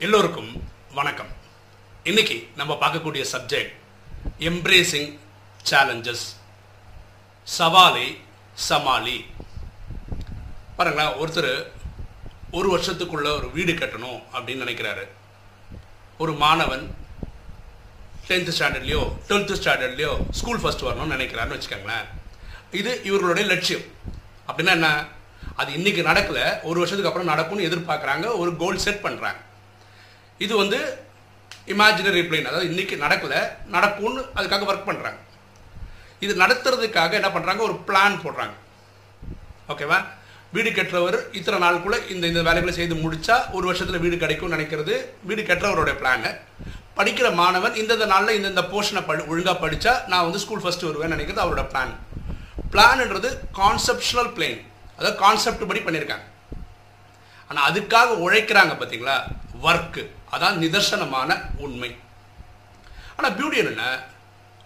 எல்லோருக்கும் வணக்கம். இன்னைக்கு நம்ம பார்க்கக்கூடிய சப்ஜெக்ட் எம்ப்ரேசிங் சேலஞ்சஸ் சவாலை சமாளி. பாருங்களேன் ஒருத்தர் ஒரு வருஷத்துக்குள்ள ஒரு வீடு கட்டணும் அப்படின்னு நினைக்கிறாரு. ஒரு மாணவன் டென்த்து ஸ்டாண்டர்ட்லையோ டுவெல்த்து ஸ்டாண்டர்ட்லையோ ஸ்கூல் ஃபஸ்ட் வரணும்னு நினைக்கிறாருன்னு வச்சுக்கோங்களேன். இது இவர்களுடைய லட்சியம். அப்படின்னா என்ன? அது இன்னைக்கு நடக்கல ஒரு வருஷத்துக்கு அப்புறம் நடக்கும்னு எதிர்பார்க்குறாங்க ஒரு கோல் செட் பண்ணுறாங்க இது வந்து இமேஜினரி பிளேன் அதாவது இன்றைக்கி நடக்கல நடக்கும்னு அதுக்காக ஒர்க் பண்ணுறாங்க இது நடத்துறதுக்காக என்ன பண்ணுறாங்க ஒரு பிளான் போடுறாங்க. ஓகேவா வீடு கட்டுறவர் இத்தனை நாளுக்குள்ளே இந்த இந்த வேலைகளை செய்து முடித்தா ஒரு வருஷத்தில் வீடு கிடைக்கும்னு நினைக்கிறது. வீடு கட்டுறவருடைய பிளானு படிக்கிற மாணவன் இந்தந்த நாளில் இந்தந்த போர்ஷனை படி ஒழுங்காக படித்தா நான் வந்து ஸ்கூல் ஃபஸ்ட்டு வருவேன் நினைக்கிறது அவரோட பிளான் பிளான்ன்றது கான்செப்ஷனல் பிளேன் அதாவது கான்செப்ட் படி பண்ணியிருக்காங்க ஆனால் அதுக்காக உழைக்கிறாங்க பார்த்தீங்களா ஒர்க்கு அதான் நிதர்சனமான உண்மை. ஆனால் பியூட்டி என்னென்ன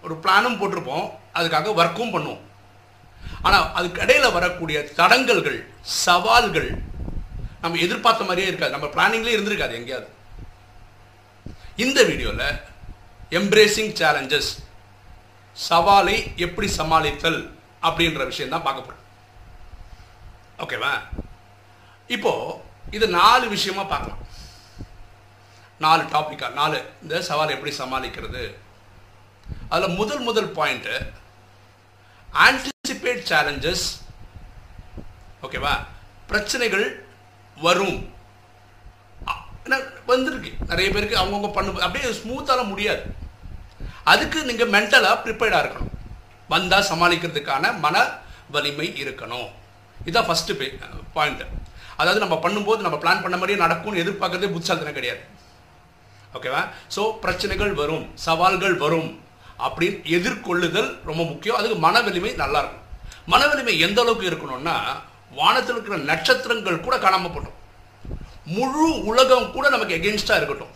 ஒரு பிளானும் போட்டிருப்போம் அதுக்காக ஒர்க்கும் பண்ணுவோம். ஆனால் அதுக்கு வரக்கூடிய தடங்கல்கள் சவால்கள் நம்ம எதிர்பார்த்த மாதிரியே இருக்காது. நம்ம பிளானிங்லேயே இருந்திருக்காது எங்கேயாவது. இந்த வீடியோவில் எம்ப்ரேசிங் சேலஞ்சஸ் சவாலை எப்படி சமாளித்தல் அப்படின்ற விஷயம் தான் பார்க்க போகிறோம் ஓகேவா இப்போது இது நாலு விஷயமா பார்க்கலாம். நாலு டாப்பிக்காக நாலு இந்த சவாலை எப்படி சமாளிக்கிறது? அதில் முதல் முதல் பாயிண்ட்டு ஆன்டிசிபேட் சேலஞ்சஸ் ஓகேவா பிரச்சனைகள் வரும். அ- ஏன்னா வந்திருக்கு. நிறைய பேருக்கு அவங்கவுங்க பண்ணு அப்படியே ஸ்மூத்தால முடியாது. அதுக்கு நீங்கள் மென்டலாக ப்ரிப்பேர்டாக இருக்கணும். வந்தால் சமாளிக்கிறதுக்கான மன வலிமை இருக்கணும். இதுதான் ஃபஸ்ட்டு பாயிண்ட்டு அதாவது நம்ம பண்ணும்போது நம்ம பிளான் பண்ண மாதிரியே நடக்கும்னு எதிர்பார்க்கறதே புத்தாலித்தனம் கிடையாது. ஓகேவா ஸோ பிரச்சனைகள் வரும் சவால்கள் வரும் அப்படின்னு எதிர்கொள்ளுதல் ரொம்ப முக்கியம். அதுக்கு மனவலிமை நல்லா இருக்கும் மன எந்த அளவுக்கு இருக்கணும்னா வானத்தில் இருக்கிற நட்சத்திரங்கள் கூட காணாமல் போட்டோம் முழு உலகம் கூட நமக்கு எகென்ஸ்டாக இருக்கட்டும்.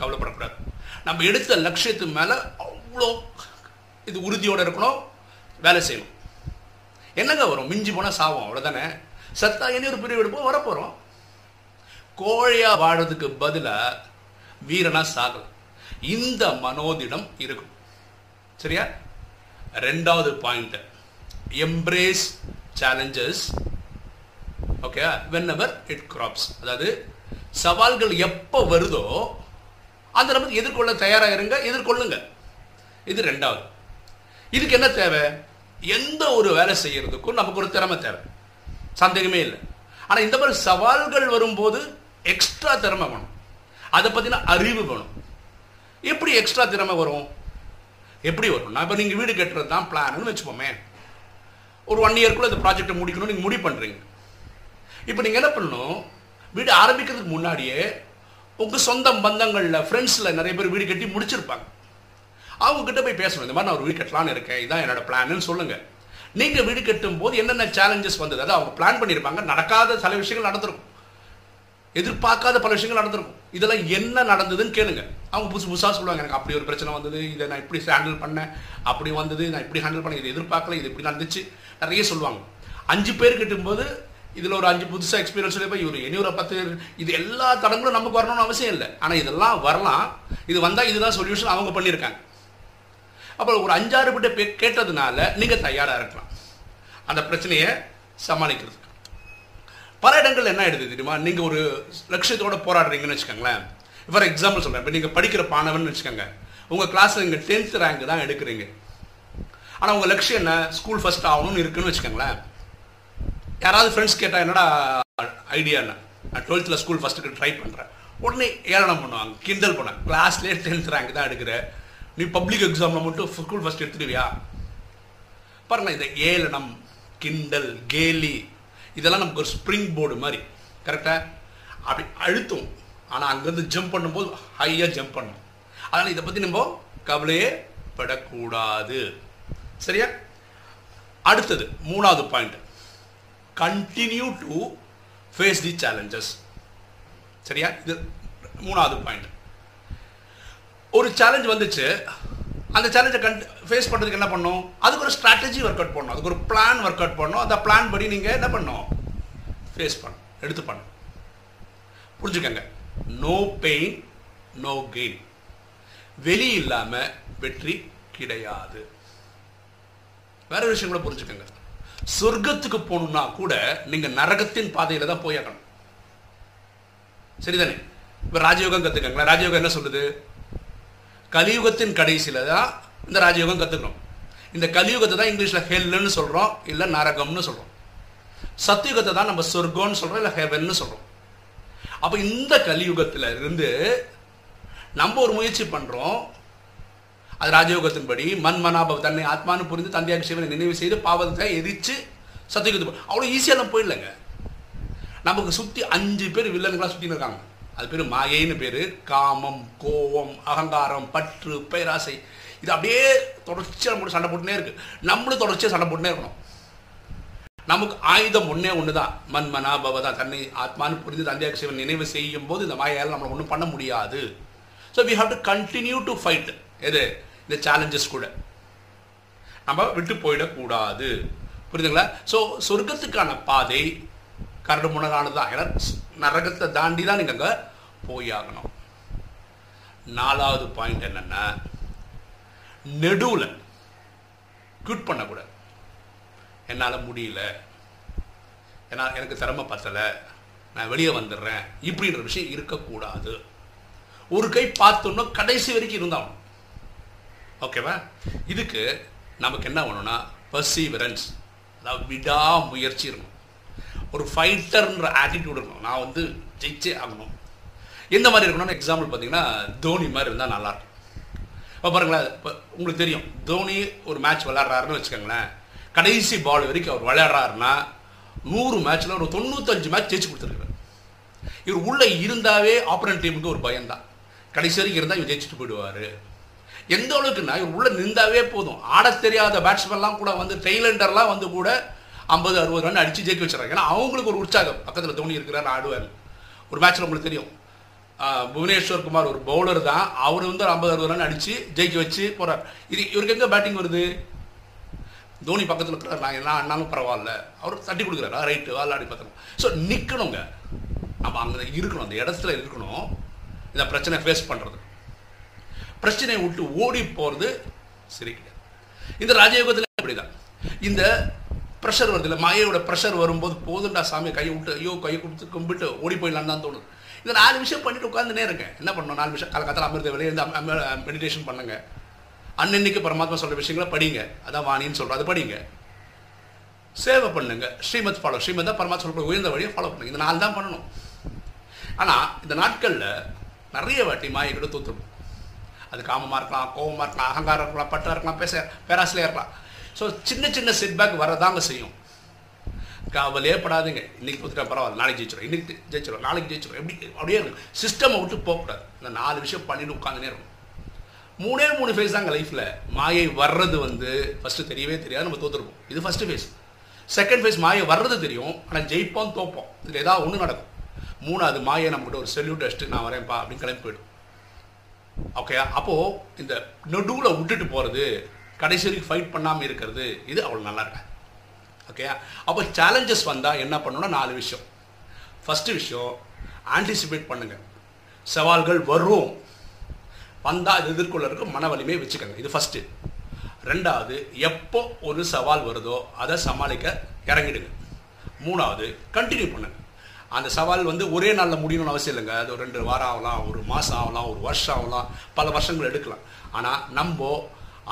கவலைப்படக்கூடாது. நம்ம எடுத்த லட்சியத்து மேலே அவ்வளோ இது உறுதியோடு இருக்கணும் வேலை செய்யணும். என்னங்க வரும்? மிஞ்சி போனால் சாவோம் அவ்வளோதானே சத்தா இனி ஒரு பிரிவு எடுப்போம் வரப்போகிறோம் கோழியாக வாழறதுக்கு பதிலாக வீரனா சாகலாம் இந்த மனோதிடம் இருக்கும். சரியா? ரெண்டாவது point embrace challenges okay when ever it grabs அதாவது சவால்கள் எப்போ வருதோ அந்த நம்ம எதிர்கொள்ள தயாராக இருங்க எதிர்கொள்ளுங்க. இது ரெண்டாவது. இதுக்கு என்ன தேவை? எந்த ஒரு வேலை செய்யறதுக்கும் நமக்கு ஒரு திறமை தேவை. சந்தேகமே இல்லை. ஆனால் இந்த மாதிரி சவால்கள் வரும்போது எக்ஸ்ட்ரா திறமை வேணும். அதை பற்றின அறிவு வேணும். எப்படி எக்ஸ்ட்ரா திறமை வரும்? எப்படி வரும்? நான் இப்போ நீங்கள் வீடு கட்டுறது தான் பிளான்னு வச்சுப்போமே ஒரு ஒன் இயர்க்குள்ள இந்த ப்ராஜெக்டை முடிக்கணும்னு நீங்கள் முடிவு பண்ணுறீங்க இப்போ நீங்கள் என்ன பண்ணணும்? வீடு ஆரம்பிக்கிறதுக்கு முன்னாடியே உங்கள் சொந்த பந்தங்களில் ஃப்ரெண்ட்ஸில் நிறைய பேர் வீடு கட்டி முடிச்சிருப்பாங்க. அவங்க கிட்ட போய் பேசணும். இந்த மாதிரி நான் ஒரு வீடு கட்டலான்னு இருக்கேன். இதான் என்னோட பிளான்னு சொல்லுங்கள் நீங்கள் வீடு கட்டும் போது என்னென்ன சேலஞ்சஸ் வந்தது? அதாவது அவங்க பிளான் பண்ணியிருப்பாங்க நடக்காத சில விஷயங்கள் நடந்திருக்கும் எதிர்பார்க்காத பல விஷயங்கள் நடந்திருக்கும். இதெல்லாம் என்ன நடந்ததுன்னு கேளுங்க. அவங்க புதுசு புதுசாக சொல்லுவாங்க எனக்கு அப்படி ஒரு பிரச்சனை வந்தது இதை நான் இப்படி ஹேண்டில் பண்ணேன் அப்படி வந்தது நான் இப்படி ஹேண்டில் பண்ணேன் இதை எதிர்பார்க்கல இது இப்படி நடந்துச்சு நிறைய சொல்லுவாங்க. அஞ்சு பேர் கிட்டும்போது இதில் ஒரு அஞ்சு புதுசாக எக்ஸ்பீரியன்ஸ் சொல்லி இவர் இனி ஒரு பத்து இது எல்லா தடங்களும் நமக்கு வரணும்னு அவசியம் இல்லை. ஆனால் இதெல்லாம் வரலாம். இது வந்தால் இதுதான் சொல்யூஷன் அவங்க பண்ணியிருக்காங்க. அப்புறம் ஒரு அஞ்சாறு கிட்ட பே கேட்டதுனால நீங்கள் தயாராக இருக்கலாம். அந்த பிரச்சனையை சமாளிக்கிறதுக்கு. பல இடங்கள் என்ன ஆயிடுது தெரியுமா? நீங்கள் ஒரு லட்சியத்தோட போராடுறீங்கன்னு வச்சுக்கோங்களேன். ஃபார் எக்ஸாம்பிள் சொல்கிறேன் இப்போ நீங்கள் படிக்கிற பானவன் வச்சுக்கோங்க. உங்கள் கிளாஸில் நீங்கள் டென்த் ரேங்க் தான் எடுக்கிறீங்க. ஆனால் உங்கள் லட்சியம் என்ன? ஸ்கூல் ஃபர்ஸ்ட் ஆகணும்னு இருக்குன்னு வச்சுக்கோங்களேன். யாராவது ஃப்ரெண்ட்ஸ் கேட்டால் என்னடா ஐடியா என்ன? நான் டுவெல்த்தில் ஸ்கூல் ஃபஸ்ட்டுக்கு ட்ரை பண்ணுறேன் உடனே ஏளனம் பண்ணுவாங்க. கிண்டல் பண்ணாங்க கிளாஸ்லேயே டென்த் ரேங்க் தான் எடுக்கிற. நீ பப்ளிக் எக்ஸாமில் மட்டும் ஸ்கூல் ஃபஸ்ட் எடுத்துடுவியா? பாருங்க இந்த ஏளனம் கிண்டல் கேலி இதெல்லாம் நமக்கு ஒரு ஸ்ப்ரிங் போர்டு மாதிரி. கரெக்டாக அப்படி அழுத்தும். ஆனால் அங்கேருந்து ஜம்ப் பண்ணும்போது ஹையாக ஜம்ப் பண்ணும். அதனால் இதை பற்றி நம்ம கவலையே படக்கூடாது. சரியா? அடுத்தது மூணாவது point continue to face the challenges சரியா? இது மூணாவது பாயிண்ட் ஒரு சேலஞ்ச் வந்துச்சு. அந்த சேலஞ்சை கண்ட் ஃபேஸ் பண்ணுறதுக்கு என்ன பண்ணும் அதுக்கு ஒரு ஸ்ட்ராட்டஜி ஒர்க் அவுட் பண்ணணும் அதுக்கு ஒரு பிளான் ஒர்க் அவுட் பண்ணணும் அந்த பிளான் படி நீங்கள் என்ன பண்ணும் ஃபேஸ் பண்ணும் எடுத்து பண்ணும் புரிஞ்சுக்கங்க. நோ பெயின் நோ கெயின் வெளி இல்லாமல் வெற்றி கிடையாது. வேற ஒரு விஷயம் கூட புரிஞ்சுக்கோங்க. சொர்க்கத்துக்கு போகணும்னா கூட நீங்கள் நரகத்தின் பாதையில் தான் போயாகணும் சரிதானே? இப்போ ராஜயோகம் கற்றுக்கங்களேன் ராஜயோகம் என்ன சொல்லுது? கலியுகத்தின் கடைசியில் தான் இந்த ராஜயோகம் கற்றுக்கணும் இந்த கலியுகத்தை தான் இங்கிலீஷில் ஹெல்லுன்னு சொல்கிறோம் இல்லை நரகம்னு சொல்கிறோம் சத்தியுகத்தை தான் நம்ம சொர்க்கம்னு சொல்கிறோம் இல்லை ஹெவன்னு சொல்கிறோம் அப்போ இந்த கலியுகத்தில் இருந்து நம்ம ஒரு முயற்சி பண்ணுறோம் அது ராஜயோகத்தின்படி மண் மனாபவ தன்னை ஆத்மானு புரிந்து தந்தையாக சிவனை நினைவு செய்து பாவத்தை எரிச்சு சத்தியுகத்து அவ்வளோ ஈஸியாக ஈஸியெல்லாம் போயிடலங்க. நமக்கு சுற்றி அஞ்சு பேர் வில்லன்களாக சுற்றின்னு இருக்காங்க. அது பேர் மாயைன்னு பேர். காமம் கோவம் அகங்காரம் பற்று பேராசை. இது அப்படியே தொடர்ச்சியாக நம்ம சண்டை போட்டுனே இருக்கு. நம்மளும் தொடர்ச்சியாக சண்டை போட்டுனே இருக்கணும். நமக்கு ஆயுதம் ஒன்றே ஒன்று தான் மண்மனா பவதா தன்னை ஆத்மானு புரிந்து தந்தையாக சிவன் நினைவு செய்யும் போது இந்த மாயால் நம்மளை ஒன்றும் பண்ண முடியாது. So we have to continue to fight எது? இந்த சேலஞ்சஸ் கூட. நம்ம விட்டு போயிடக்கூடாது. புரியுதுங்களா? ஸோ சொர்க்கத்துக்கான பாதை கரடு முனகானது தான். ஏன்னா நரகத்தை தாண்டி தான் நீங்கள் அங்கே போயாகணும். நாலாவது பாயிண்ட் என்னென்னா நெடுவில் குட் பண்ணக்கூடாது. என்னால் முடியல. ஏன்னா எனக்கு திறமை பத்தலை. நான் வெளியே வந்துடுறேன். இப்படின்ற விஷயம் இருக்கக்கூடாது. ஒரு கை பார்த்தோன்னா கடைசி வரைக்கும் இருந்தாகணும். ஓகேவா? இதுக்கு நமக்கு என்ன பண்ணணும்னா பர்சீவரன்ஸ் அதாவது விடாமுயற்சி இருக்கணும். ஒரு ஃபைட்டர்ன்ற ஆட்டிடியூட் இருக்கணும். நான் வந்து ஜெயிச்சே ஆகணும். எந்த மாதிரி இருக்கணும்னு எக்ஸாம்பிள் பார்த்தீங்கன்னா தோனி மாதிரி இருந்தால் நல்லாயிருக்கும் இப்போ பாருங்களேன் இப்போ உங்களுக்கு தெரியும் தோனி ஒரு மேட்ச் விளாட்றாருன்னு வச்சுக்கோங்களேன். கடைசி பால் வரைக்கும் அவர் விளையாடுறாருன்னா நூறு மேட்ச்சில் ஒரு தொண்ணூத்தஞ்சு மேட்ச் ஜெயிச்சு கொடுத்துருக்காரு. இவர் உள்ளே இருந்தாவே ஆப்பரன் டீமுக்கு ஒரு பயம்தான். கடைசி வரைக்கும் இருந்தால் இவர் ஜெயிச்சுட்டு போயிடுவார். எந்த அளவுக்குன்னா இவர் உள்ளே நின்றாவே போதும். ஆட தெரியாத பேட்ஸ்மெல்லாம் கூட வந்து டெய்லண்டர்லாம் வந்து கூட ஐம்பது அறுபது ரன் அடித்து ஜெயிக்க வச்சுறாங்க ஏன்னா அவங்களுக்கு ஒரு உற்சாகம். பக்கத்தில் தோனி இருக்கிறார் ஆடுவார் ஒரு மேட்ச்சில் உங்களுக்கு தெரியும். புவனேஸ்வர் குமார் ஒரு பவுலர் தான். அவர் வந்து ஐம்பது அறுபது ரன் அடித்து ஜெயிக்க வச்சு போகிறார் இது இவருக்கு எங்கே பேட்டிங் வருது? தோனி பக்கத்தில் இருக்கிறார். நான் என்ன ஆனாலும் பரவாயில்ல. அவர் தட்டி கொடுக்குறாரு? ரைட்டு விளாடி பார்த்துக்கணும் ஸோ நிற்கணுங்க நம்ம அங்கே இருக்கணும். அந்த இடத்துல இருக்கணும். இந்த பிரச்சனை ஃபேஸ் பண்ணுறது பிரச்சனையை விட்டு ஓடி போகிறது சரி கிடையாது இந்த ராஜயோகத்தில் அப்படிதான். இந்த ப்ரெஷர் வருது இல்லை? மகையோட ப்ரெஷர் வரும்போது போதுண்டா சாமி கையை விட்டு ஐயோ கையை கொடுத்து கும்பிட்டு ஓடி போயிடலான்னு தான் தோணுது. இந்த நாலு விஷயம் பண்ணிட்டு உட்காந்துனே இருக்கேன். என்ன பண்ணணும்? நாலு விஷயம். காலகாலத்தில் அமிர்த வெளியே மெடிடேஷன் பண்ணுங்க. அன்னன்னைக்கு பரமாத்மா சொல்கிற விஷயங்களை படிங்க. அதான் வாணின்னு சொல்கிறோம் அது படிங்க. சேவை பண்ணுங்க. ஸ்ரீமத் ஃபாலோ ஸ்ரீமத் தான் பரமாத்மா சொல்கிற உயர்ந்த வழியை ஃபாலோ பண்ணுங்க. இந்த நாள் தான் பண்ணணும். ஆனால் இந்த நாட்களில் நிறைய வாட்டி மாயை கூட தூத்துடும் அது காமமாக இருக்கலாம் கோபமாக இருக்கலாம் அகங்காரம் இருக்கலாம் பட்டா இருக்கலாம் பேச பேராசிலையாக இருக்கலாம். ஸோ சின்ன சின்ன செட்பேக் வரதாங்க செய்யும். கவலையே படாதுங்க. இன்னைக்கு கொடுத்துட்டா பரவாயில்ல. நாளைக்கு ஜெயிச்சிடும் இன்னைக்கு ஜெயிச்சிடும் நாளைக்கு ஜெயிச்சிடும் எப்படி அப்படியே இருக்கும். சிஸ்டமை விட்டு போகக்கூடாது இந்த நாலு விஷயம் பண்ணிட்டு உட்காந்துனே இருக்கும் மூணே மூணு ஃபேஸ் தாங்க லைஃப்பில் மாயை வர்றது வந்து ஃபஸ்ட்டு தெரியவே தெரியாது. நம்ம தோத்துருப்போம். இது ஃபஸ்ட்டு ஃபேஸ் செகண்ட் ஃபேஸ் மாயை வர்றது தெரியும். ஆனால் ஜெயிப்போம் தோப்போம். இதில் ஏதாவது ஒன்று நடக்கும். மூணாவது மாயை நம்மகிட்ட ஒரு செல்யூட் அடிச்சுட்டு நான் வரேன்ப்பா அப்படின்னு கிளம்பி போயிடும். ஓகே அப்போது இந்த நடுவில் விட்டுட்டு போகிறது கடைசி வரைக்கும் ஃபைட் பண்ணாமல் இருக்கிறது. இது அவ்வளோ நல்லா இருக்கு? ஓகே அப்போ சேலஞ்சஸ் வந்தால் என்ன பண்ணணும்னா நாலு விஷயம். ஃபஸ்ட்டு விஷயம் ஆன்டிசிபேட் பண்ணுங்கள் சவால்கள் வரும். வந்தால் அது எதிர்கொள்ளறதுக்கு மன வலிமையை வச்சுக்கோங்க. இது ஃபஸ்ட்டு ரெண்டாவது எப்போ ஒரு சவால் வருதோ அதை சமாளிக்க இறங்கிடுங்க. மூணாவது கண்டினியூ பண்ணுங்க. அந்த சவால் வந்து ஒரே நாளில் முடியணும்னு அவசியம் இல்லைங்க. அது ஒரு ரெண்டு வாரம் ஆகலாம் ஒரு மாதம் ஆகலாம் ஒரு வருஷம் ஆகலாம் பல வருஷங்கள் எடுக்கலாம். ஆனால் நம்ம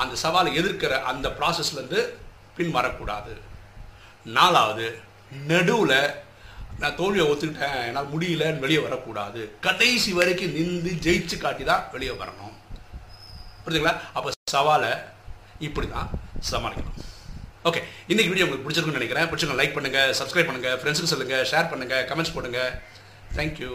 அந்த சவாலை எதிர்க்கிற அந்த ப்ராசஸ்லேருந்து பின் வரக்கூடாது நாலாவது நடுவில் நான் தோல்வியை ஒத்துக்கிட்டேன் என்னால் முடியலன்னு வெளியே வரக்கூடாது. கடைசி வரைக்கும் நின்று ஜெயிச்சு காட்டி தான் வெளியே வரணும். புரியுதுங்களா அப்போ சவாலை இப்படி தான் சமாளிக்கணும். ஓகே இன்னைக்கு வீடியோ உங்களுக்கு பிடிச்சிருக்குன்னு நினைக்கிறேன். பிடிச்சிருங்க லைக் பண்ணுங்கள் சப்ஸ்கிரைப் பண்ணுங்கள் ஃப்ரெண்ட்ஸுக்கு சொல்லுங்கள் ஷேர் பண்ணுங்கள் கமெண்ட்ஸ் போடுங்க. தேங்க்யூ